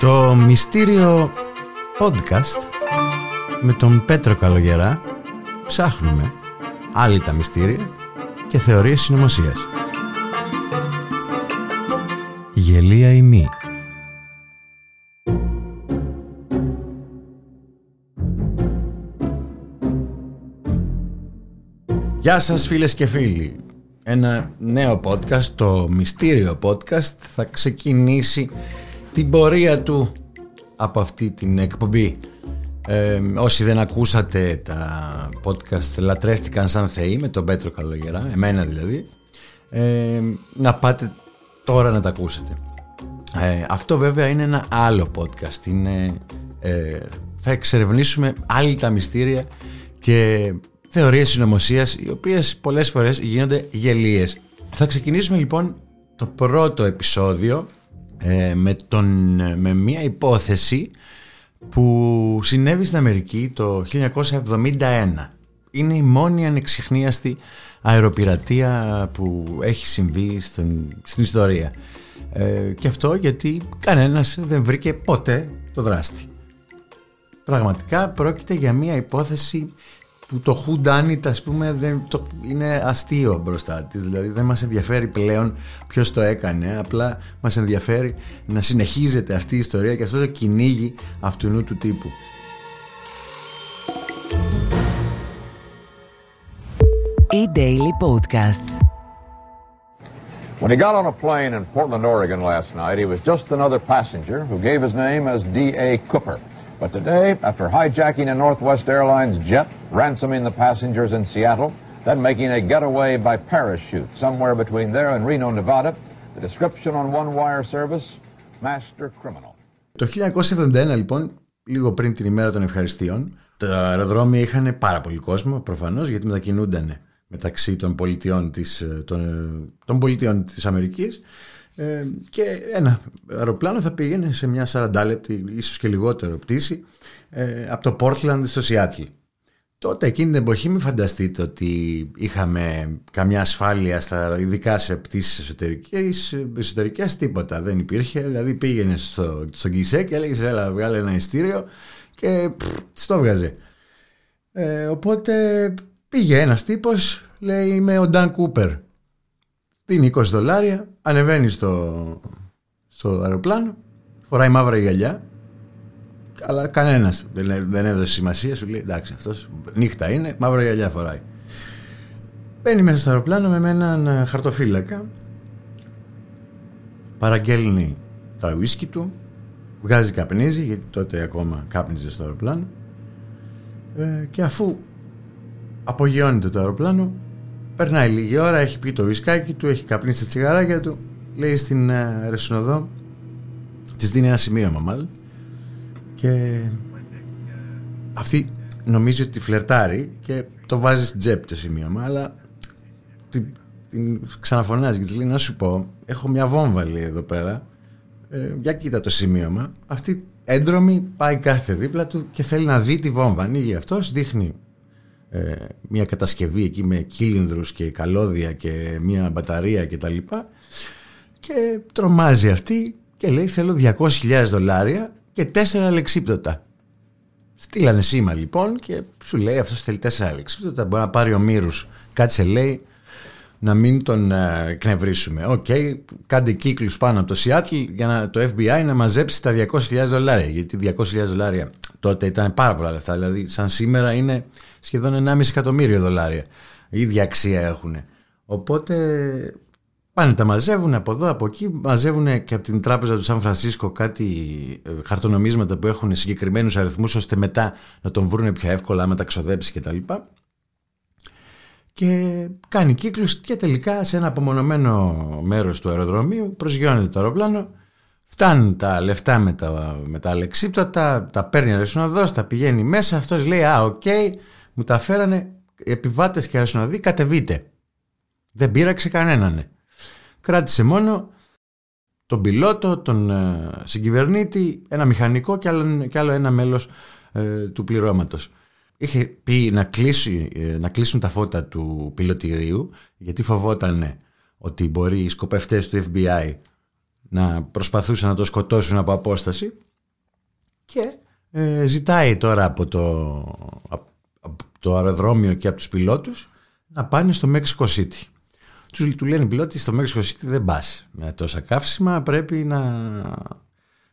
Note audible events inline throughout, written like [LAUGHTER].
Το μυστήριο podcast με τον Πέτρο Καλογερά ψάχνουμε άλλη τα μυστήρια και θεωρίες συνωμοσίας. Γελία ή μη. Γεια σας φίλες και φίλοι. Ένα νέο podcast, το Μυστήριο Podcast, θα ξεκινήσει την πορεία του από αυτή την εκπομπή. Ε, όσοι δεν ακούσατε τα podcast λατρεύτηκαν σαν θεοί με τον Πέτρο Καλογερά, εμένα δηλαδή, ε, να πάτε τώρα να τα ακούσετε. Ε, αυτό βέβαια είναι ένα άλλο podcast, είναι, ε, θα εξερευνήσουμε άλλη τα μυστήρια και θεωρίες συνωμοσίας οι οποίες πολλές φορές γίνονται γελίες. Θα ξεκινήσουμε λοιπόν το πρώτο επεισόδιο ε, με, τον, με μια υπόθεση που συνέβη στην Αμερική το 1971. Είναι η μόνη ανεξιχνίαστη αεροπειρατεία που έχει συμβεί στην, στην ιστορία. Ε, και αυτό γιατί κανένας δεν βρήκε ποτέ το δράστη. Πραγματικά πρόκειται για μια υπόθεση που το who done it ας πούμε δεν, το, είναι αστείο μπροστά της δηλαδή δεν μας ενδιαφέρει πλέον ποιος το έκανε απλά μας ενδιαφέρει να συνεχίζεται αυτή η ιστορία και αυτό το κυνήγι αυτού του τύπου E-Daily Podcasts When he got on a plane in Portland, Oregon last night, he was just another passenger who gave his name as D.A. Cooper. But today, after hijacking a Northwest Airlines jet, ransoming the passengers in Seattle, then making a getaway by parachute somewhere between there and Reno, Nevada, the description on One Wire service, Master Criminal. Το 1971 λοιπόν, λίγο πριν την ημέρα των ευχαριστίων, τα αεροδρόμια είχαν πάρα πολύ κόσμο προφανώς γιατί μετακινούνταν μεταξύ των πολιτιών της, των, των πολιτιών της Αμερικής ε, και ένα αεροπλάνο θα πήγαινε σε μια 40 λεπτή ίσως και λιγότερο πτήση ε, από το Portland στο Seattle. Τότε εκείνη την εποχή μην φανταστείτε ότι είχαμε καμιά ασφάλεια στα, ειδικά σε πτήσεις εσωτερικές, εσωτερικές τίποτα δεν υπήρχε. Δηλαδή πήγαινε στο, στο γκισέ και έλεγες έλα βγάλε ένα ειστήριο και στο βγάζε. Ε, οπότε πήγε ένας τύπος λέει είμαι ο Νταν Κούπερ δίνει 20 δολάρια ανεβαίνει στο, στο αεροπλάνο, φοράει μαύρα γυαλιά, αλλά κανένας δεν, δεν έδωσε σημασία. Σου λέει εντάξει, αυτός νύχτα είναι, μαύρα γυαλιά φοράει. Μπαίνει μέσα στο αεροπλάνο με έναν χαρτοφύλακα, παραγγέλνει τα ουίσκι του, βγάζει καπνίζει, γιατί τότε ακόμα κάπνιζε στο αεροπλάνο, ε, και αφού απογειώνεται το αεροπλάνο, Περνάει λίγη ώρα, έχει πει το ουισκάκι του, έχει καπνίσει τα τσιγαράκια του. Λέει στην αεροσυνοδό, της δίνει ένα σημείωμα μάλλον. Και αυτή νομίζει ότι τη φλερτάρει και το βάζει στην τσέπη το σημείωμα, αλλά την, την ξαναφωνάζει και της λέει να σου πω, έχω μια βόμβα λέει εδώ πέρα, ε, για κοίτα το σημείωμα. Αυτή έντρομη πάει κάθε δίπλα του και θέλει να δει τη βόμβα. Ανοίγει αυτός, δείχνει ε, μια κατασκευή εκεί με κύλινδρους και καλώδια και μια μπαταρία και τα λοιπά και τρομάζει αυτή και λέει θέλω 200.000 δολάρια και τέσσερα αλεξίπτωτα. Στείλανε σήμα λοιπόν και σου λέει αυτός θέλει τέσσερα αλεξίπτωτα μπορεί να πάρει ομήρους κάτσε λέει να μην τον ε, εκνευρίσουμε. Οκ, okay, κάντε κύκλους πάνω από το Seattle για να, το FBI να μαζέψει τα 200.000 δολάρια. Γιατί 200.000 δολάρια τότε ήταν πάρα πολλά λεφτά. Δηλαδή, σαν σήμερα είναι σχεδόν 1,5 εκατομμύριο δολάρια. Η ίδια αξία έχουν. Οπότε πάνε τα μαζεύουν από εδώ, από εκεί, μαζεύουν και από την τράπεζα του Σαν Φρανσίσκο κάτι ε, χαρτονομίσματα που έχουν συγκεκριμένους αριθμούς ώστε μετά να τον βρουν πιο εύκολα άμα τα ξοδέψει κτλ. Και κάνει κύκλους και τελικά σε ένα απομονωμένο μέρος του αεροδρομίου προσγειώνεται το αεροπλάνο Φτάνουν τα λεφτά με τα, με τα αλεξίπτωτα, τα παίρνει ο τα πηγαίνει μέσα. Αυτός λέει, α, οκ, μου τα φέρανε επιβάτες και αεροσυνοδοί, κατεβείτε. Δεν πείραξε κανέναν. Κράτησε μόνο τον πιλότο, τον ε, συγκυβερνήτη, ένα μηχανικό και άλλο, και άλλο ένα μέλος ε, του πληρώματος. Είχε πει να, κλείσει, ε, να κλείσουν τα φώτα του πιλωτηρίου γιατί φοβόταν ότι μπορεί οι σκοπευτές του FBI να προσπαθούσαν να τον σκοτώσουν από απόσταση και ε, ζητάει τώρα από το, από το αεροδρόμιο και από τους πιλότους να πάνε στο Mexico City. Τους, του λένε οι πιλότοι στο Mexico City δεν πας με τόσα καύσιμα πρέπει να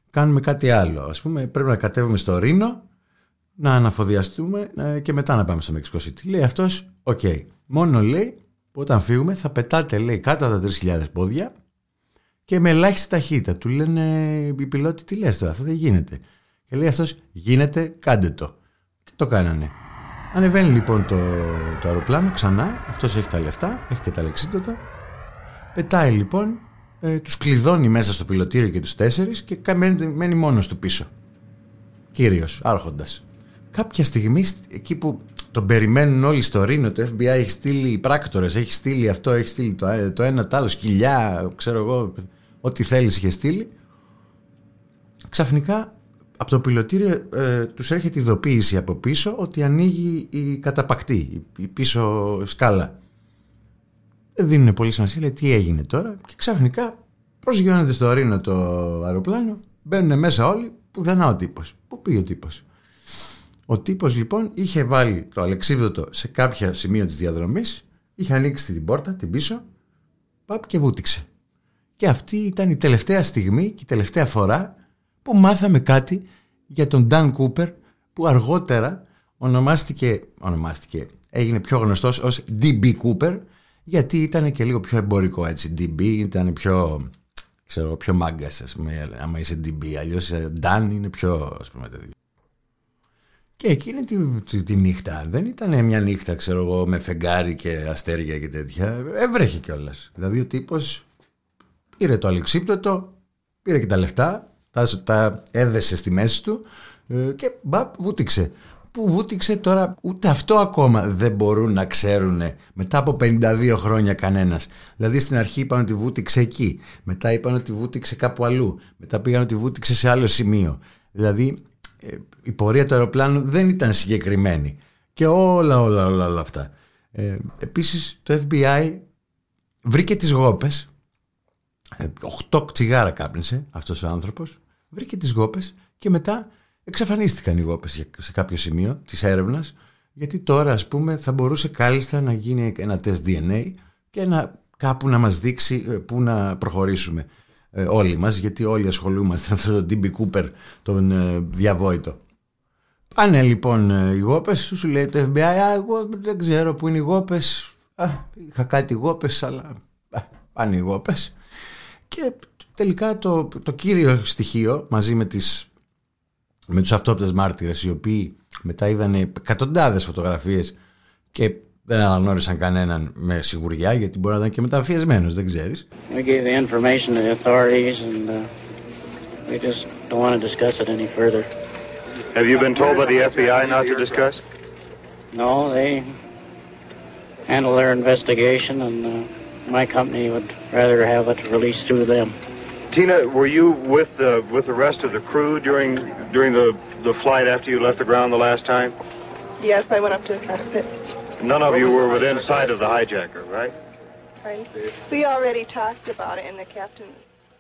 κάνουμε κάτι άλλο. Ας πούμε πρέπει να κατέβουμε στο Ρίνο να ανεφοδιαστούμε ε, και μετά να πάμε στο Mexico City. Λέει αυτός, οκ. Μόνο λέει που όταν φύγουμε θα πετάτε λέει κάτω από τα 3.000 πόδια και με ελάχιστη ταχύτητα. Του λένε οι πιλότοι τι λες τώρα, αυτό δεν γίνεται. Και λέει αυτός γίνεται, κάντε το. Και το κάνανε. Ανεβαίνει λοιπόν το, το αεροπλάνο ξανά, αυτός έχει τα λεφτά, έχει και τα λεξίδωτα. Πετάει λοιπόν, ε, τους κλειδώνει μέσα στο πιλωτήριο και τους τέσσερις και μένει, μένει μόνος του πίσω. Κύριος, άρχοντας. Κάποια στιγμή εκεί που τον περιμένουν όλοι στο Ρήνο, το FBI έχει στείλει πράκτορες, έχει στείλει αυτό, έχει στείλει το, το ένα, το άλλο, σκυλιά, ξέρω εγώ, ό,τι θέλεις είχε στείλει. Ξαφνικά από το πιλωτήριο ε, τους έρχεται ειδοποίηση από πίσω ότι ανοίγει η καταπακτή, η πίσω σκάλα. Δεν δίνουν πολύ σημασία, λέει τι έγινε τώρα και ξαφνικά προσγειώνεται στο Ρήνο το αεροπλάνο, μπαίνουν μέσα όλοι, που δεν ο τύπος. Πού πήγε ο τύπος; Ο τύπος λοιπόν είχε βάλει το αλεξίπτωτο σε κάποια σημείο της διαδρομής, είχε ανοίξει την πόρτα, την πίσω, πάπ και βούτυξε. Και αυτή ήταν η τελευταία στιγμή και η τελευταία φορά που μάθαμε κάτι για τον Dan Cooper που αργότερα ονομάστηκε, ονομάστηκε έγινε πιο γνωστός ως DB Cooper γιατί ήταν και λίγο πιο εμπορικό έτσι DB ήταν πιο ξέρω πιο μάγκας ας πούμε άμα είσαι DB αλλιώς Dan είναι πιο ας πούμε και εκείνη τη, τη, τη, νύχτα δεν ήταν μια νύχτα ξέρω εγώ με φεγγάρι και αστέρια και τέτοια έβρεχε κιόλας. δηλαδή ο τύπος πήρε το αλεξίπτωτο πήρε και τα λεφτά τα, τα έδεσε στη μέση του ε, και μπαπ βούτυξε. Που βούτυξε τώρα ούτε αυτό ακόμα δεν μπορούν να ξέρουν μετά από 52 χρόνια κανένας. Δηλαδή στην αρχή είπαν ότι βούτυξε εκεί, μετά είπαν ότι βούτυξε κάπου αλλού, μετά πήγαν ότι βούτυξε σε άλλο σημείο. Δηλαδή ε, η πορεία του αεροπλάνου δεν ήταν συγκεκριμένη. Και όλα όλα όλα, όλα αυτά. Ε, επίσης το FBI βρήκε τις γόπες, 8 ε, τσιγάρα κάπνισε αυτός ο άνθρωπος βρήκε τις γόπες και μετά εξαφανίστηκαν οι γόπες σε κάποιο σημείο της έρευνας γιατί τώρα ας πούμε θα μπορούσε κάλλιστα να γίνει ένα τεστ DNA και να, κάπου να μας δείξει ε, πού να προχωρήσουμε ε, όλοι μας γιατί όλοι ασχολούμαστε [LAUGHS] με αυτόν τον Τιμπι Κούπερ τον ε, διαβόητο. Πάνε λοιπόν οι γόπες, σου λέει το FBI, εγώ δεν ξέρω πού είναι οι γόπες, είχα κάτι γόπες αλλά πάνε οι γόπες και τελικά το, το κύριο στοιχείο μαζί με, τις, με τους αυτόπτες μάρτυρες οι οποίοι μετά είδαν εκατοντάδες φωτογραφίες και δεν αναγνώρισαν κανέναν με σιγουριά γιατί μπορεί να ήταν και μεταφιεσμένος, δεν ξέρεις. We gave the information to the authorities and uh, we just don't want to discuss it any further. Have you been told by the FBI not to discuss? No, they handle their investigation and uh, my company would rather have it released through them. Tina, were you with the with the rest of the crew during during the the flight after you left the ground the last time? Yes, I went up to the cockpit. None of you were within sight of the hijacker, right? Right. We already talked about it in the captain.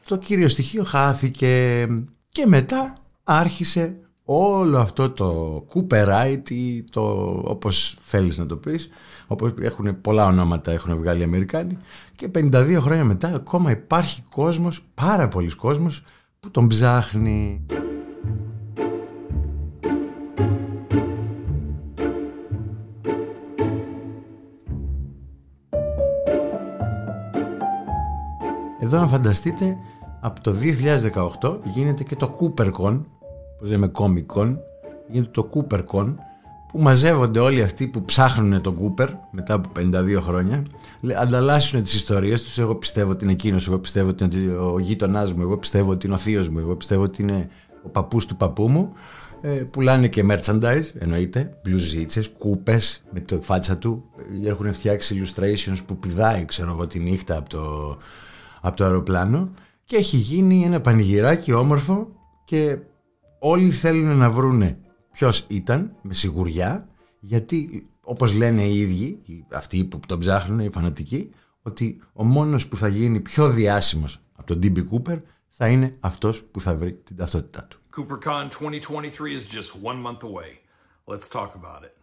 Το κύριο στοιχείο χάθηκε και μετά άρχισε όλο αυτό το Cooperite ή το όπως θέλεις να το πεις όπως έχουν πολλά ονόματα έχουν βγάλει οι Αμερικάνοι και 52 χρόνια μετά ακόμα υπάρχει κόσμος, πάρα πολλοί κόσμος που τον ψάχνει. Εδώ να φανταστείτε από το 2018 γίνεται και το CooperCon που λέμε Comic Con γίνεται το CooperCon που μαζεύονται όλοι αυτοί που ψάχνουν τον Κούπερ μετά από 52 χρόνια, ανταλλάσσουν τις ιστορίες τους. Εγώ πιστεύω ότι είναι εκείνος, εγώ πιστεύω ότι είναι ο γείτονάς μου, εγώ πιστεύω ότι είναι ο θείος μου, εγώ πιστεύω ότι είναι ο παππούς του παππού μου. Ε, πουλάνε και merchandise, εννοείται, μπλουζίτσες, κούπες με το φάτσα του. Έχουν φτιάξει illustrations που πηδάει, ξέρω εγώ, τη νύχτα από το, από το αεροπλάνο. Και έχει γίνει ένα πανηγυράκι όμορφο και όλοι θέλουν να βρούνε ποιος ήταν με σιγουριά γιατί όπως λένε οι ίδιοι αυτοί που τον ψάχνουν οι φανατικοί ότι ο μόνος που θα γίνει πιο διάσημος από τον Ντίμπι Κούπερ θα είναι αυτός που θα βρει την ταυτότητά του. CooperCon 2023 is just one month away. Let's talk about it.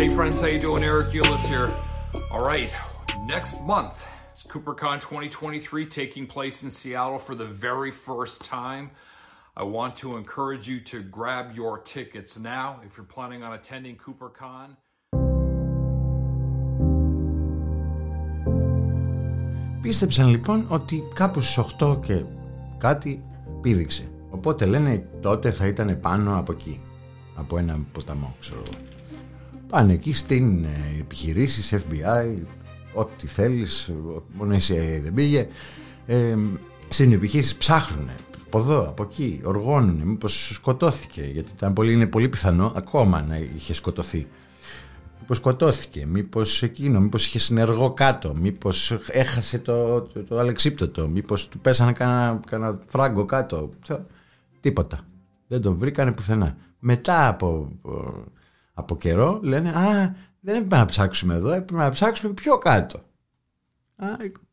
Hey friends, how you doing? Eric Eulis here. All right, next month is CooperCon 2023 taking place in Seattle for the very first time. I want to encourage you to grab your tickets now if you're planning on attending CooperCon. Πίστεψαν λοιπόν ότι κάπου στις 8 και κάτι πήδηξε. Οπότε λένε τότε θα ήταν πάνω από εκεί. Από ένα ποταμό, ξέρω εγώ. Πάνε εκεί στην ε, επιχειρήσεις, FBI, ό,τι θέλεις, μόνο εσύ δεν πήγε. Ε, στην επιχείρηση ψάχνουν από εδώ, από εκεί, οργώνουν, μήπως σκοτώθηκε, γιατί ήταν πολύ, είναι πολύ πιθανό ακόμα να είχε σκοτωθεί. Μήπως σκοτώθηκε, μήπως εκείνο, μήπως είχε συνεργό κάτω, μήπως έχασε το, το, το αλεξίπτωτο, μήπως του πέσανε κανένα, κανένα φράγκο κάτω. Τίποτα. Δεν τον βρήκανε πουθενά. Μετά από, από καιρό λένε «Α, δεν έπρεπε να ψάξουμε εδώ, έπρεπε να ψάξουμε πιο κάτω». Α,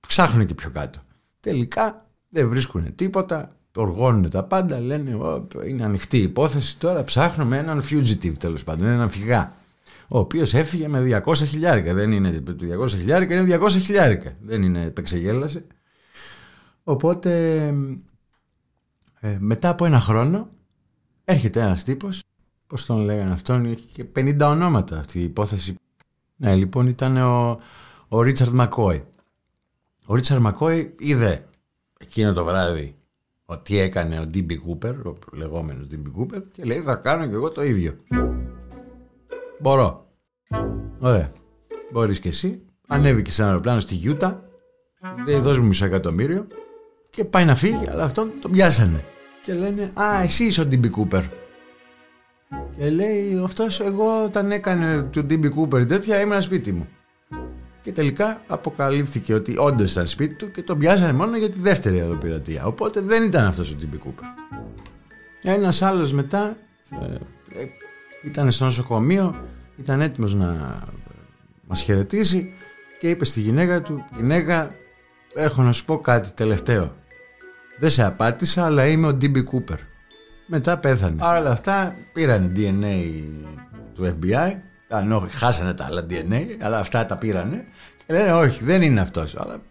ψάχνουν και πιο κάτω. Τελικά δεν βρίσκουν τίποτα, οργώνουν τα πάντα, λένε είναι ανοιχτή η υπόθεση, τώρα ψάχνουμε έναν fugitive τέλος πάντων, έναν φυγά ο οποίος έφυγε με 200 χιλιάρικα. Δεν είναι 200 χιλιάρικα, είναι 200 χιλιάρικα. Δεν είναι επεξεγέλασε. Οπότε ε, μετά από ένα χρόνο έρχεται ένας τύπος, πώς τον λέγανε αυτόν, είχε και 50 ονόματα αυτή η υπόθεση. Ναι, λοιπόν ήταν ο, ο Ρίτσαρντ Μακόι. Ο Ρίτσαρντ Μακόι είδε εκείνο το βράδυ ό,τι έκανε ο Ντι Μπι Κούπερ, ο λεγόμενος Ντι Μπι Κούπερ και λέει θα κάνω και εγώ το ίδιο. Μπορώ. Ωραία. Μπορείς και εσύ. Ανέβηκε σε ένα αεροπλάνο στη Γιούτα. Λέει δώσ' μου μισό εκατομμύριο. Και πάει να φύγει, αλλά αυτόν τον πιάσανε. Και λένε, Α, εσύ είσαι ο Ντι Μπι Κούπερ. Και λέει, Αυτός εγώ όταν έκανε του Ντίμπι Κούπερ τέτοια ήμουν σπίτι μου. Και τελικά αποκαλύφθηκε ότι όντως ήταν σπίτι του και τον πιάσανε μόνο για τη δεύτερη αεροπειρατεία. Οπότε δεν ήταν αυτός ο Ντίμπι Κούπερ. Ένας άλλος μετά ε, ε, ήταν στο νοσοκομείο, ήταν έτοιμος να μας χαιρετήσει και είπε στη γυναίκα του «Γυναίκα, έχω να σου πω κάτι τελευταίο. Δεν σε απάτησα, αλλά είμαι ο Ντίμπι Κούπερ». Μετά πέθανε. Άρα όλα αυτά πήρανε DNA του FBI, αν χάσανε τα άλλα DNA, αλλά αυτά τα πήρανε και λένε όχι, δεν είναι αυτός. Αλλά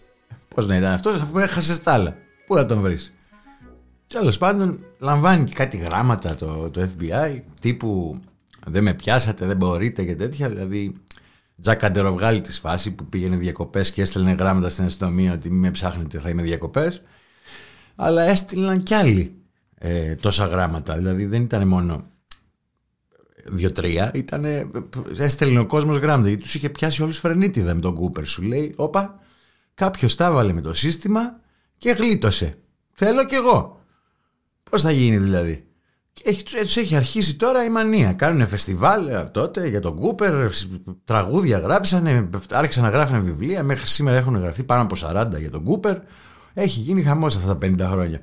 πώς να ήταν αυτός αφού έχασες τα άλλα. Πού θα τον βρεις; Τέλο πάντων, λαμβάνει και κάτι γράμματα το, το FBI τύπου δεν με πιάσατε, δεν μπορείτε και τέτοια. Δηλαδή, τζακαντεροβγάλη τη φάση που πήγαινε διακοπές και έστελνε γράμματα στην αστυνομία ότι μην με ψάχνετε, θα είμαι διακοπές. Αλλά έστειλαν κι άλλοι ε, τόσα γράμματα. Δηλαδή, δεν ήταν μόνο δύο-τρία, ήταν. Έστελνε ο κόσμος γράμματα γιατί τους είχε πιάσει όλους φρενίτιδα με τον Κούπερ. Σου λέει, Όπα, κάποιος τα βάλε με το σύστημα και γλίτωσε. Θέλω κι εγώ. Πώς θα γίνει δηλαδή. Και έτσι έχει αρχίσει τώρα η μανία. Κάνουν φεστιβάλ ε, τότε για τον Κούπερ, τραγούδια γράψανε, άρχισαν να γράφουν βιβλία. Μέχρι σήμερα έχουν γραφτεί πάνω από 40 για τον Κούπερ. Έχει γίνει χαμός αυτά τα 50 χρόνια.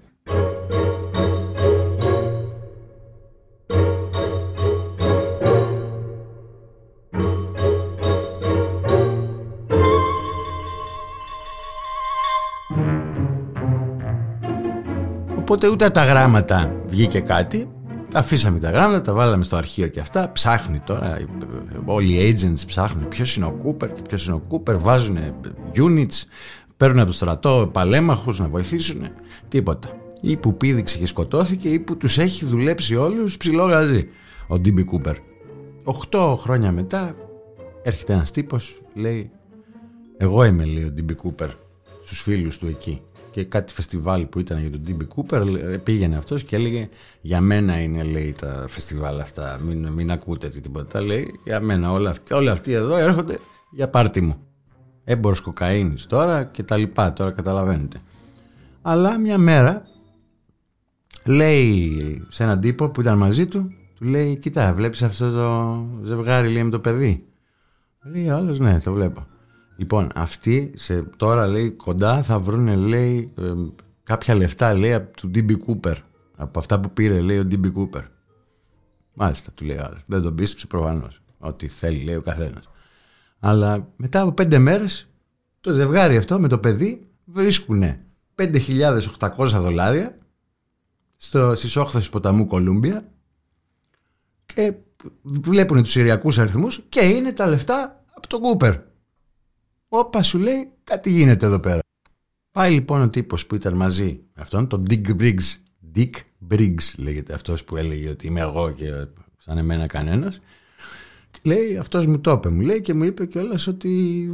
Οπότε ούτε τα γράμματα βγήκε κάτι Αφήσαμε τα γράμματα, τα βάλαμε στο αρχείο και αυτά. Ψάχνει τώρα, όλοι οι agents ψάχνουν ποιος είναι ο Κούπερ και ποιος είναι ο Κούπερ. Βάζουν units, παίρνουν από το στρατό παλαίμαχους να βοηθήσουν. Τίποτα. Ή που πήδηξε και σκοτώθηκε, ή που τους έχει δουλέψει όλους ψιλό γαζί. Ο Ντι Μπι Κούπερ. Οχτώ χρόνια μετά έρχεται ένας τύπος, λέει: Εγώ είμαι, λέει ο Ντι Μπι Κούπερ, στους φίλους του εκεί και κάτι φεστιβάλ που ήταν για τον Ντι Μπι Κούπερ πήγαινε αυτός και έλεγε για μένα είναι λέει τα φεστιβάλ αυτά μην, μην ακούτε τίποτα λέει για μένα όλα αυτοί, όλοι αυτοί εδώ έρχονται για πάρτι μου έμπορος κοκαίνης τώρα και τα λοιπά τώρα καταλαβαίνετε αλλά μια μέρα λέει σε έναν τύπο που ήταν μαζί του του λέει κοίτα βλέπεις αυτό το ζευγάρι λέει με το παιδί λέει άλλος ναι το βλέπω Λοιπόν, αυτοί σε, τώρα λέει κοντά θα βρουν λέει κάποια λεφτά λέει από του DB Cooper. Από αυτά που πήρε λέει ο DB Cooper. Μάλιστα, του λέει άλλο. Δεν τον πίστεψε προφανώς. Ό,τι θέλει λέει ο καθένας. Αλλά μετά από πέντε μέρες το ζευγάρι αυτό με το παιδί βρίσκουν 5.800 δολάρια στο, στις όχθες ποταμού Κολούμπια και βλέπουν τους Συριακούς αριθμούς και είναι τα λεφτά από τον Κούπερ. Όπα σου λέει κάτι γίνεται εδώ πέρα. Πάει λοιπόν ο τύπος που ήταν μαζί με αυτόν, τον Dick Briggs. Dick Briggs λέγεται αυτός που έλεγε ότι είμαι εγώ και σαν εμένα κανένας. Και λέει αυτός μου το είπε, μου λέει και μου είπε κιόλας ότι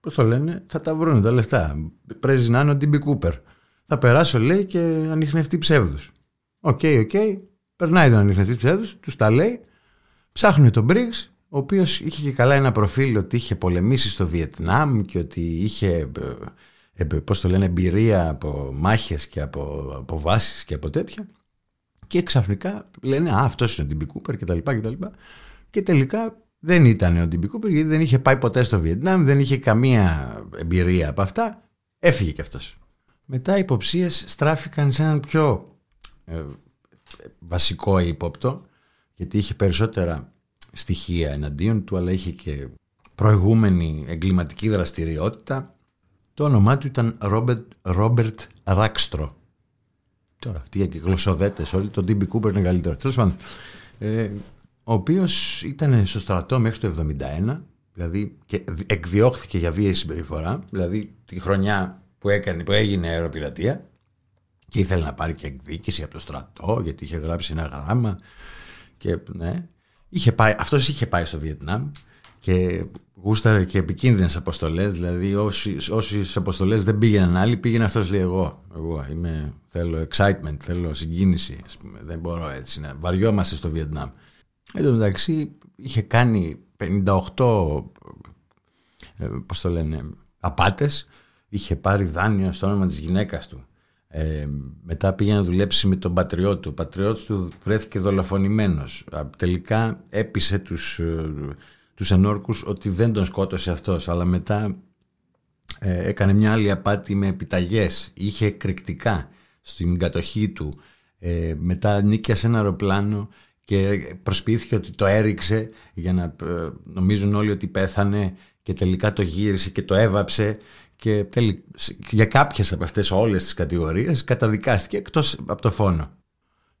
πώς το λένε, θα τα βρουν τα λεφτά. Παίζει να είναι ο DB Cooper. Θα περάσω λέει και ανιχνευτή ψεύδους. Οκ, okay, οκ. Okay. Περνάει τον ανιχνευτή ψεύδους, τους τα λέει. Ψάχνουν τον Briggs, ο οποίος είχε και καλά ένα προφίλ ότι είχε πολεμήσει στο Βιετνάμ και ότι είχε ε, ε, πώς το λένε, εμπειρία από μάχες και από, από βάσεις και από τέτοια. Και ξαφνικά λένε «Α, αυτός είναι ο DB Cooper» κτλ. Και, και τελικά δεν ήταν ο DB Cooper γιατί δεν είχε πάει ποτέ στο Βιετνάμ, δεν είχε καμία εμπειρία από αυτά. Έφυγε κι αυτός. Μετά οι υποψίες στράφηκαν σε έναν πιο ε, βασικό ύποπτο γιατί είχε περισσότερα στοιχεία εναντίον του αλλά είχε και προηγούμενη εγκληματική δραστηριότητα. Το όνομά του ήταν Ρόμπερτ Ράξτρο. Τώρα αυτοί οι γλωσσοδέτες όλοι τον Τιμπι Κούπερ είναι καλύτερο. Τέλος πάντων ε, ο οποίος ήταν στο στρατό μέχρι το 1971 δηλαδή και εκδιώχθηκε για βία συμπεριφορά δηλαδή τη χρονιά που, έκανε, που έγινε αεροπειρατεία και ήθελε να πάρει και εκδίκηση από το στρατό γιατί είχε γράψει ένα γράμμα και ναι, είχε πάει, αυτός είχε πάει στο Βιετνάμ και γούσταρε και επικίνδυνες αποστολές. Δηλαδή, όσες αποστολές δεν πήγαιναν άλλοι, πήγαινε αυτός λέει: Εγώ, εγώ είμαι, θέλω excitement, θέλω συγκίνηση. Ας πούμε. Δεν μπορώ έτσι να βαριόμαστε στο Βιετνάμ. Εν τω μεταξύ, είχε κάνει 58 ε, πώς το λένε, απάτες είχε πάρει δάνειο στο όνομα της γυναίκας του ε, μετά πήγε να δουλέψει με τον πατριώτη του. Ο πατριώτης του βρέθηκε δολοφονημένος. Τελικά έπεισε τους, ε, τους ενόρκους ότι δεν τον σκότωσε αυτός. Αλλά μετά ε, έκανε μια άλλη απάτη με επιταγές. Είχε εκρηκτικά στην κατοχή του. Ε, μετά νίκιασε ένα αεροπλάνο και προσποιήθηκε ότι το έριξε για να ε, νομίζουν όλοι ότι πέθανε και τελικά το γύρισε και το έβαψε και τελ, για κάποιες από αυτές όλες τις κατηγορίες καταδικάστηκε εκτός από το φόνο.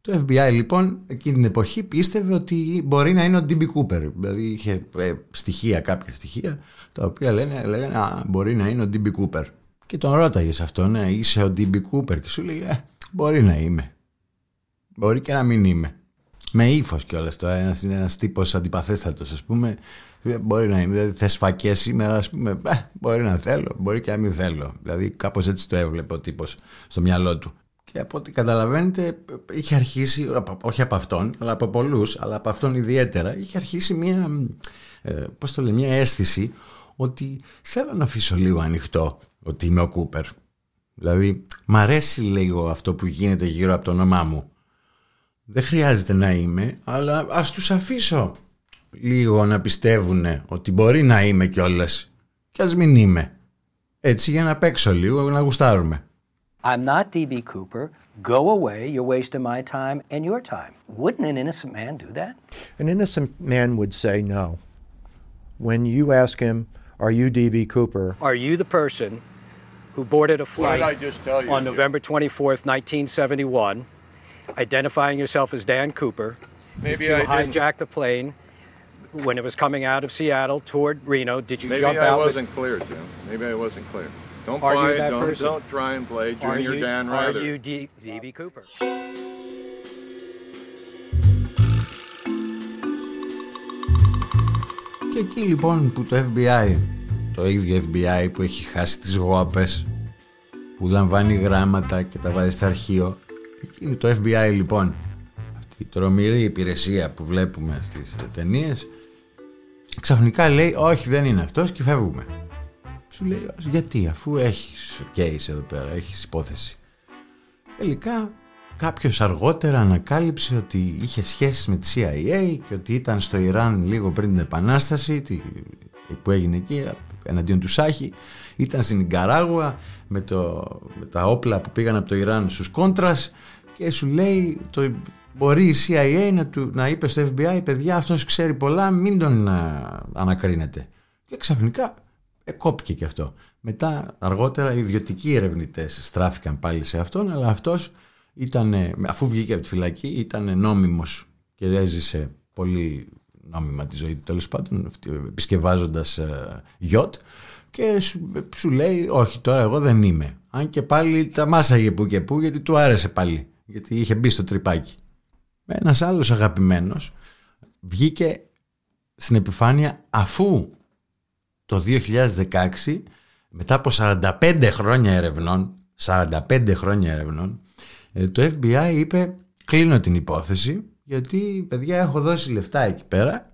Το FBI λοιπόν εκείνη την εποχή πίστευε ότι μπορεί να είναι ο DB Cooper. Δηλαδή είχε ε, στοιχεία, κάποια στοιχεία, τα οποία λένε, λένε Α, μπορεί να είναι ο DB Cooper. Και τον ρώταγε σε αυτό, ναι, είσαι ο DB Cooper. Και σου λέει, ε, μπορεί να είμαι. Μπορεί και να μην είμαι. Με ύφος κιόλας τώρα, ένας ένας τύπος αντιπαθέστατος, ας πούμε, Μπορεί να είναι, δηλαδή θες φακές σήμερα, ας πούμε, ε, μπορεί να θέλω, μπορεί και να μην θέλω. Δηλαδή κάπως έτσι το έβλεπε ο τύπος στο μυαλό του. Και από ό,τι καταλαβαίνετε είχε αρχίσει, όχι από αυτόν, αλλά από πολλούς, αλλά από αυτόν ιδιαίτερα, είχε αρχίσει μια, ε, πώς το λέει, μια αίσθηση ότι θέλω να αφήσω λίγο ανοιχτό ότι είμαι ο Κούπερ. Δηλαδή, μ' αρέσει λίγο αυτό που γίνεται γύρω από το όνομά μου. Δεν χρειάζεται να είμαι, αλλά ας τους αφήσω λίγο να πιστεύουν ότι μπορεί να είμαι κιόλα και ας μην είμαι. Έτσι για να παίξω λίγο, να γουστάρουμε. I'm not DB Cooper. Go away. You're wasting my time and your time. Wouldn't an innocent man do that? An innocent man would say no. When you ask him, Are you DB Cooper? Are you the person who boarded a flight on November 24th, 1971, identifying yourself as Dan Cooper? Maybe you I hijacked the plane when it was coming out of Seattle toward Reno, did you Maybe jump I out? wasn't clear, Jim. Maybe I wasn't clear. Don't Are you play, that don't, person? don't try and play Are Junior you, Dan are Rather. you D- DB Cooper? Και εκεί λοιπόν που το FBI, το ίδιο FBI που έχει χάσει τις γόπες, που λαμβάνει γράμματα και τα βάζει στο αρχείο, εκείνη το FBI λοιπόν, αυτή η τρομηρή υπηρεσία που βλέπουμε στις ταινίε, ξαφνικά λέει όχι δεν είναι αυτός και φεύγουμε. Σου λέει γιατί αφού έχεις case εδώ πέρα, έχεις υπόθεση. Τελικά κάποιος αργότερα ανακάλυψε ότι είχε σχέσεις με τη CIA και ότι ήταν στο Ιράν λίγο πριν την Επανάσταση τη- που έγινε εκεί εναντίον του Σάχη ήταν στην Ικαράγουα με, το, με τα όπλα που πήγαν από το Ιράν στους κόντρας και σου λέει το, μπορεί η CIA να, του, να είπε στο FBI παιδιά αυτός ξέρει πολλά μην τον α, ανακρίνετε και ξαφνικά εκόπηκε και αυτό. Μετά αργότερα οι ιδιωτικοί ερευνητές στράφηκαν πάλι σε αυτόν αλλά αυτός ήταν, αφού βγήκε από τη φυλακή ήταν νόμιμος και έζησε πολύ νόμιμα τη ζωή του τέλος πάντων επισκευάζοντας ε, γιότ. Και σου, λέει όχι τώρα εγώ δεν είμαι αν και πάλι τα μάσαγε που και που γιατί του άρεσε πάλι γιατί είχε μπει στο τρυπάκι ένας άλλος αγαπημένος βγήκε στην επιφάνεια αφού το 2016 μετά από 45 χρόνια ερευνών 45 χρόνια ερευνών ε, το FBI είπε κλείνω την υπόθεση γιατί παιδιά έχω δώσει λεφτά εκεί πέρα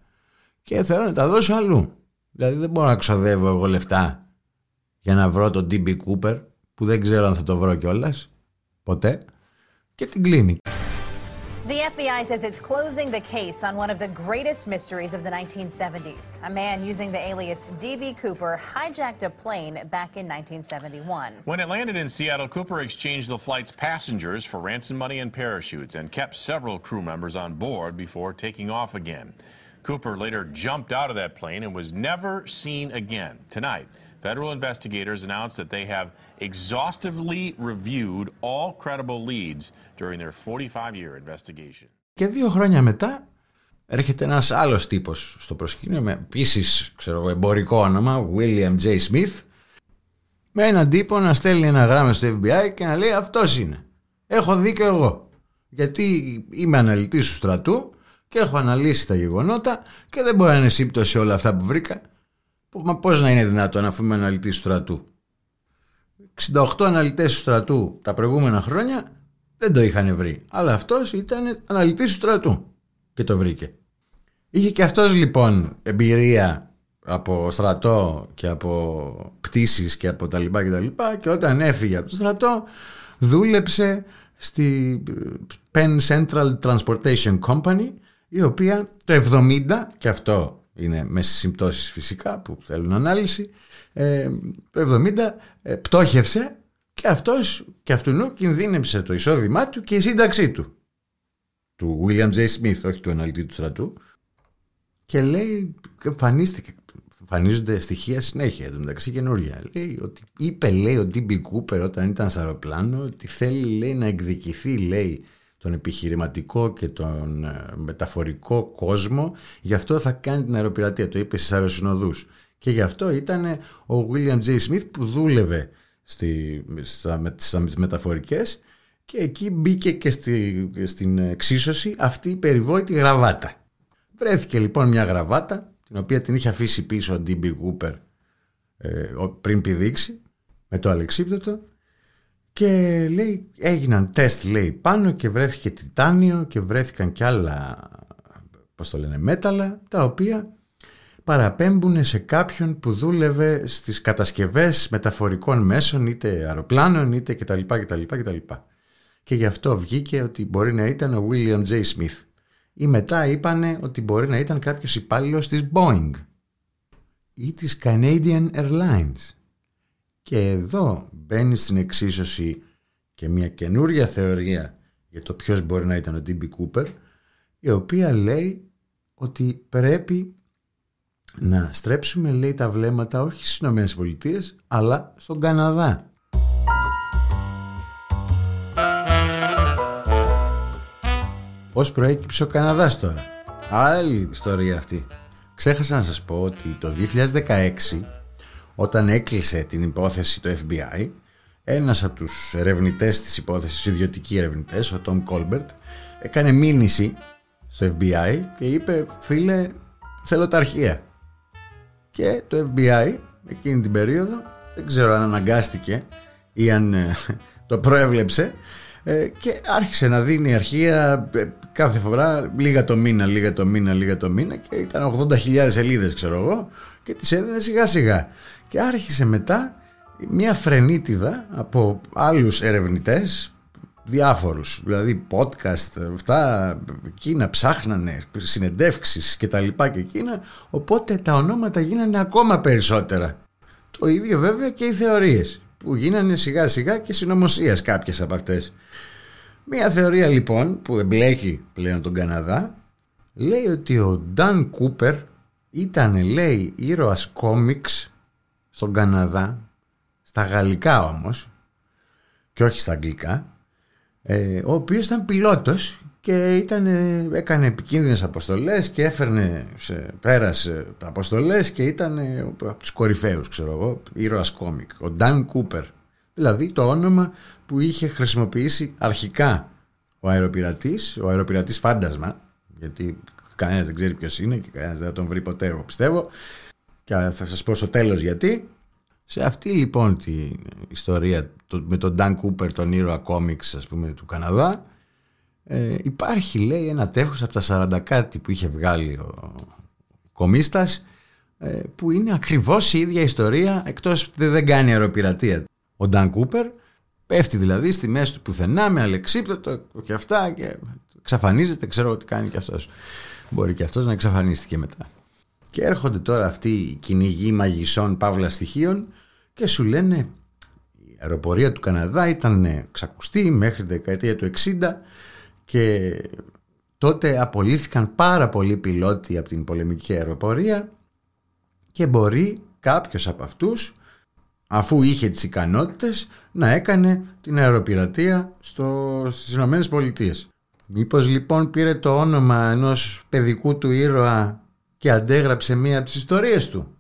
και θέλω να τα δώσω αλλού. Δηλαδή δεν μπορώ να ξοδεύω εγώ λεφτά για να βρω τον DB Cooper που δεν ξέρω αν θα το βρω κιόλας. Ποτέ. Και την κλείνει. The FBI says it's closing the case on one of the greatest mysteries of the 1970s. A man using the alias D.B. Cooper hijacked a plane back in 1971. When it landed in Seattle, Cooper exchanged the flight's passengers for ransom money and parachutes and kept several crew members on board before taking off again. Cooper later jumped out of that plane and was never seen again. Tonight, federal investigators announced that they have exhaustively reviewed all credible leads during their 45-year investigation. Και δύο χρόνια μετά έρχεται ένας άλλος τύπος στο προσκήνιο με επίσης ξέρω, εμπορικό όνομα William J. Smith με έναν τύπο να στέλνει ένα γράμμα στο FBI και να λέει αυτός είναι. Έχω δίκιο εγώ. Γιατί είμαι αναλυτής του στρατού και έχω αναλύσει τα γεγονότα και δεν μπορεί να είναι σύμπτωση όλα αυτά που βρήκα. Μα πώς να είναι δυνατόν αφού είμαι αναλυτής του στρατού; 68 αναλυτές του στρατού τα προηγούμενα χρόνια δεν το είχαν βρει. Αλλά αυτός ήταν αναλυτής του στρατού και το βρήκε. Είχε και αυτός λοιπόν εμπειρία από στρατό και από πτήσεις και από τα λοιπά και τα λοιπά και όταν έφυγε από το στρατό δούλεψε στη Penn Central Transportation Company η οποία το 70 και αυτό είναι με συμπτώσεις φυσικά που θέλουν ανάλυση ε, το 70 ε, πτώχευσε και αυτός και αυτού κινδύνεψε το εισόδημά του και η σύνταξή του του William J. Smith όχι του αναλυτή του στρατού και λέει εμφανίστηκε εμφανίζονται στοιχεία συνέχεια εδώ μεταξύ καινούργια. Λέει ότι είπε λέει ο D.B. Cooper όταν ήταν στο αεροπλάνο ότι θέλει λέει να εκδικηθεί λέει τον επιχειρηματικό και τον ε, μεταφορικό κόσμο γι' αυτό θα κάνει την αεροπειρατεία το είπε στις αεροσυνοδούς και γι' αυτό ήταν ο William J. Smith που δούλευε στη, στα, στις μεταφορικές και εκεί μπήκε και στη, στην εξίσωση αυτή η περιβόητη γραβάτα. Βρέθηκε λοιπόν μια γραβάτα την οποία την είχε αφήσει πίσω ο D.B. Cooper ε, πριν πηδήξει με το αλεξίπτωτο και λέει έγιναν τεστ λέει πάνω και βρέθηκε τιτάνιο και βρέθηκαν κι άλλα πώς το λένε μέταλλα τα οποία παραπέμπουν σε κάποιον που δούλευε στις κατασκευές μεταφορικών μέσων είτε αεροπλάνων είτε κτλ. κτλ, κτλ. Και γι' αυτό βγήκε ότι μπορεί να ήταν ο William J. Smith. Ή μετά είπανε ότι μπορεί να ήταν κάποιος υπάλληλος της Boeing ή της Canadian Airlines. Και εδώ μπαίνει στην εξίσωση και μια καινούρια θεωρία για το ποιος μπορεί να ήταν ο D.B. Cooper η οποία λέει ότι πρέπει να στρέψουμε λέει τα βλέμματα όχι στις Ηνωμένες Πολιτείες αλλά στον Καναδά. Πώς προέκυψε ο Καναδάς τώρα; Άλλη ιστορία αυτή. Ξέχασα να σας πω ότι το 2016 όταν έκλεισε την υπόθεση το FBI ένας από τους ερευνητές της υπόθεσης, ιδιωτικοί ερευνητές, ο Τόμ Κόλμπερτ έκανε μήνυση στο FBI και είπε φίλε θέλω τα αρχεία και το FBI εκείνη την περίοδο δεν ξέρω αν αναγκάστηκε ή αν ε, το προέβλεψε ε, και άρχισε να δίνει αρχεία ε, κάθε φορά λίγα το μήνα, λίγα το μήνα, λίγα το μήνα και ήταν 80.000 σελίδες ξέρω εγώ και τις έδινε σιγά σιγά και άρχισε μετά μια φρενίτιδα από άλλους ερευνητές διάφορους. Δηλαδή podcast αυτά εκείνα ψάχνανε συνεντεύξεις και τα λοιπά και εκείνα. Οπότε τα ονόματα γίνανε ακόμα περισσότερα. Το ίδιο βέβαια και οι θεωρίες που γίνανε σιγά σιγά και συνωμοσίας κάποιες από αυτές. Μια θεωρία λοιπόν που εμπλέκει πλέον τον Καναδά λέει ότι ο Νταν Κούπερ ήταν λέει ήρωας κόμιξ στον Καναδά, στα γαλλικά όμως και όχι στα αγγλικά, ε, ο οποίος ήταν πιλότος και ήταν, έκανε επικίνδυνες αποστολές και έφερνε σε, πέρασε αποστολές και ήταν από τους κορυφαίους ξέρω εγώ ήρωας κόμικ ο Νταν Κούπερ. Δηλαδή το όνομα που είχε χρησιμοποιήσει αρχικά ο αεροπειρατής ο αεροπειρατής φάντασμα γιατί κανένας δεν ξέρει ποιος είναι και κανένας δεν θα τον βρει ποτέ εγώ πιστεύω και θα σας πω στο τέλος γιατί. Σε αυτή λοιπόν τη ιστορία με τον Νταν Κούπερ τον ήρωα κόμιξ ας πούμε του Καναδά ε, υπάρχει λέει ένα τεύχος από τα 40 κάτι που είχε βγάλει ο κομίστας ε, που είναι ακριβώς η ίδια ιστορία εκτός ότι δεν κάνει αεροπειρατεία. Ο Νταν Κούπερ πέφτει δηλαδή στη μέση του πουθενά με αλεξίπτωτο και αυτά και εξαφανίζεται ξέρω τι κάνει και αυτός. Μπορεί και αυτός να εξαφανίστηκε μετά και έρχονται τώρα αυτοί οι κυνηγοί μαγισσών παύλα στοιχείων και σου λένε η αεροπορία του Καναδά ήταν ξακουστή μέχρι τη δεκαετία του 60 και τότε απολύθηκαν πάρα πολλοί πιλότοι από την πολεμική αεροπορία και μπορεί κάποιος από αυτούς αφού είχε τις ικανότητες να έκανε την αεροπειρατεία στο, στις Ηνωμένες Πολιτείες. Μήπως λοιπόν πήρε το όνομα ενός παιδικού του ήρωα και αντέγραψε μία από τις ιστορίες του.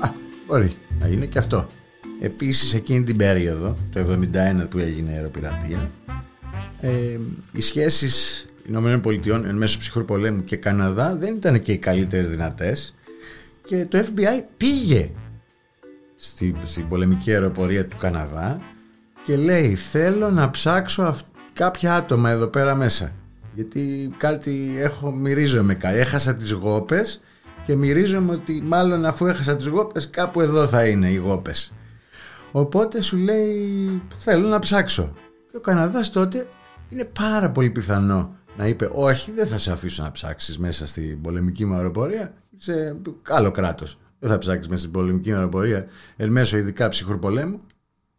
Α, μπορεί να είναι και αυτό. Επίσης εκείνη την περίοδο, το 71 που έγινε η αεροπειρατεία, ε, οι σχέσεις Ηνωμένων Πολιτειών εν μέσω ψυχρού πολέμου και Καναδά δεν ήταν και οι καλύτερες δυνατές και το FBI πήγε στην, στην πολεμική αεροπορία του Καναδά και λέει θέλω να ψάξω κάποια άτομα εδώ πέρα μέσα γιατί κάτι έχω, μυρίζομαι κάτι. Έχασα τις γόπες και μυρίζομαι ότι μάλλον αφού έχασα τις γόπες κάπου εδώ θα είναι οι γόπες. Οπότε σου λέει θέλω να ψάξω και ο Καναδάς τότε είναι πάρα πολύ πιθανό να είπε όχι δεν θα σε αφήσω να ψάξεις μέσα στην πολεμική μου αεροπορία. Είσαι άλλο κράτος. Δεν θα ψάξεις μέσα στην πολεμική μου αεροπορία εν μέσω ειδικά ψυχρού πολέμου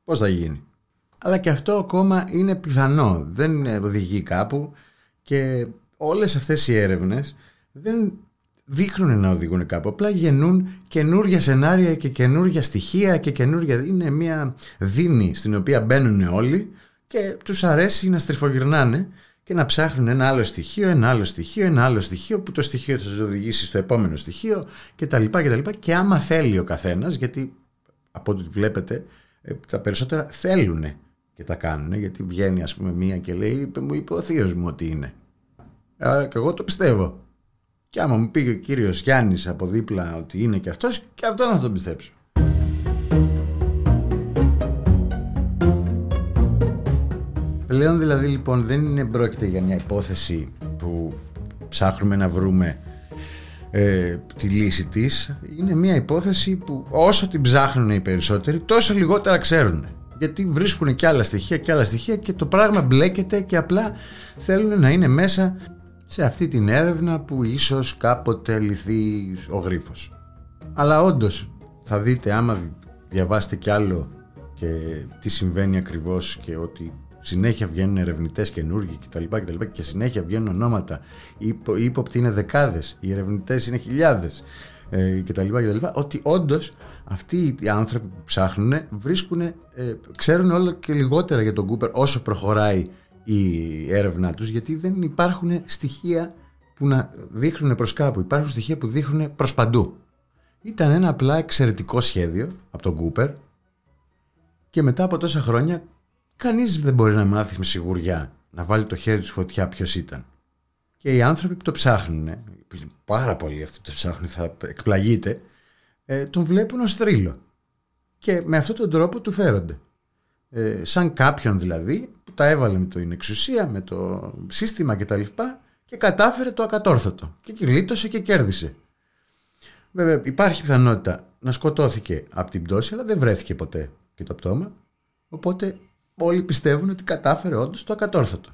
πώς θα γίνει; Αλλά και αυτό ακόμα είναι πιθανό δεν οδηγεί κάπου και όλες αυτές οι έρευνες δεν δείχνουν να οδηγούν κάπου. Απλά γεννούν καινούργια σενάρια και καινούργια στοιχεία και καινούργια. Είναι μια δίνη στην οποία μπαίνουν όλοι και τους αρέσει να στριφογυρνάνε και να ψάχνουν ένα άλλο στοιχείο, ένα άλλο στοιχείο, ένα άλλο στοιχείο που το στοιχείο θα σας οδηγήσει στο επόμενο στοιχείο κτλ. Και, και, και άμα θέλει ο καθένας, γιατί από ό,τι βλέπετε ε, τα περισσότερα θέλουν και τα κάνουν γιατί βγαίνει ας πούμε μία και λέει μου είπε ο θείος μου ότι είναι. Άρα και εγώ το πιστεύω. Και άμα μου πήγε ο κύριος Γιάννης από δίπλα ότι είναι και αυτός και αυτό θα τον πιστέψω. Πλέον δηλαδή λοιπόν δεν είναι πρόκειται για μια υπόθεση που ψάχνουμε να βρούμε ε, τη λύση της είναι μια υπόθεση που όσο την ψάχνουν οι περισσότεροι τόσο λιγότερα ξέρουν γιατί βρίσκουν και άλλα στοιχεία και άλλα στοιχεία και το πράγμα μπλέκεται και απλά θέλουν να είναι μέσα σε αυτή την έρευνα που ίσως κάποτε λυθεί ο γρίφος. Αλλά όντως θα δείτε άμα διαβάσετε κι άλλο και τι συμβαίνει ακριβώς και ότι συνέχεια βγαίνουν ερευνητές καινούργοι κτλ. Και, και συνέχεια βγαίνουν ονόματα. Οι ύποπτοι είναι δεκάδες, οι ερευνητές είναι χιλιάδες ε, κτλ. Ότι όντως αυτοί οι άνθρωποι που ψάχνουν βρίσκουν, ε, ξέρουν όλο και λιγότερα για τον Κούπερ όσο προχωράει η έρευνά τους γιατί δεν υπάρχουν στοιχεία που να δείχνουν προς κάπου. Υπάρχουν στοιχεία που δείχνουν προς παντού. Ήταν ένα απλά εξαιρετικό σχέδιο από τον Κούπερ και μετά από τόσα χρόνια κανείς δεν μπορεί να μάθει με σιγουριά να βάλει το χέρι τους φωτιά ποιος ήταν. Και οι άνθρωποι που το ψάχνουν, πάρα πολλοί αυτοί που το ψάχνουν θα εκπλαγείτε, ε, τον βλέπουν ως θρύλο. Και με αυτόν τον τρόπο του φέρονται. Ε, σαν κάποιον δηλαδή που τα έβαλε με την εξουσία, με το σύστημα κτλ. Και, και κατάφερε το ακατόρθωτο. Και κυλίτωσε και κέρδισε. Βέβαια υπάρχει πιθανότητα να σκοτώθηκε από την πτώση αλλά δεν βρέθηκε ποτέ και το πτώμα. Οπότε όλοι πιστεύουν ότι κατάφερε όντως το ακατόρθωτο.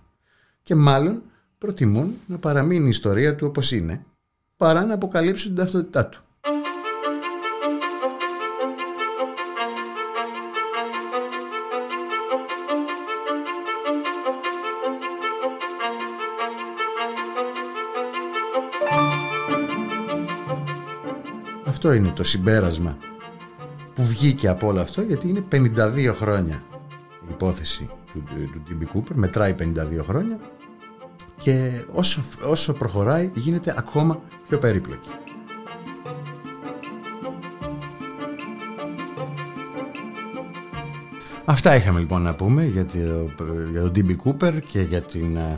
Και μάλλον προτιμούν να παραμείνει η ιστορία του όπως είναι παρά να αποκαλύψουν την ταυτότητά του. Αυτό είναι το συμπέρασμα που βγήκε από όλο αυτό γιατί είναι 52 χρόνια η υπόθεση του, του DB Cooper μετράει 52 χρόνια και όσο, όσο προχωράει γίνεται ακόμα πιο περίπλοκη. Αυτά είχαμε λοιπόν να πούμε για, το, για τον DB Cooper και για την uh,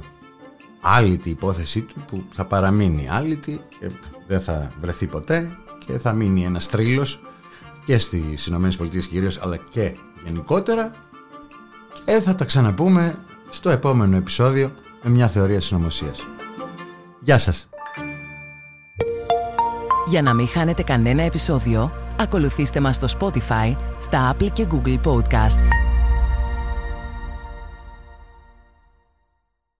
άλυτη υπόθεσή του που θα παραμείνει άλυτη και δεν θα βρεθεί ποτέ και θα μείνει ένας τρίλος και στις ΗΠΑ κυρίως αλλά και γενικότερα και θα τα ξαναπούμε στο επόμενο επεισόδιο με μια θεωρία συνωμοσίας. Γεια σας! Για να μην χάνετε κανένα επεισόδιο, ακολουθήστε μας στο Spotify, στα Apple και Google Podcasts.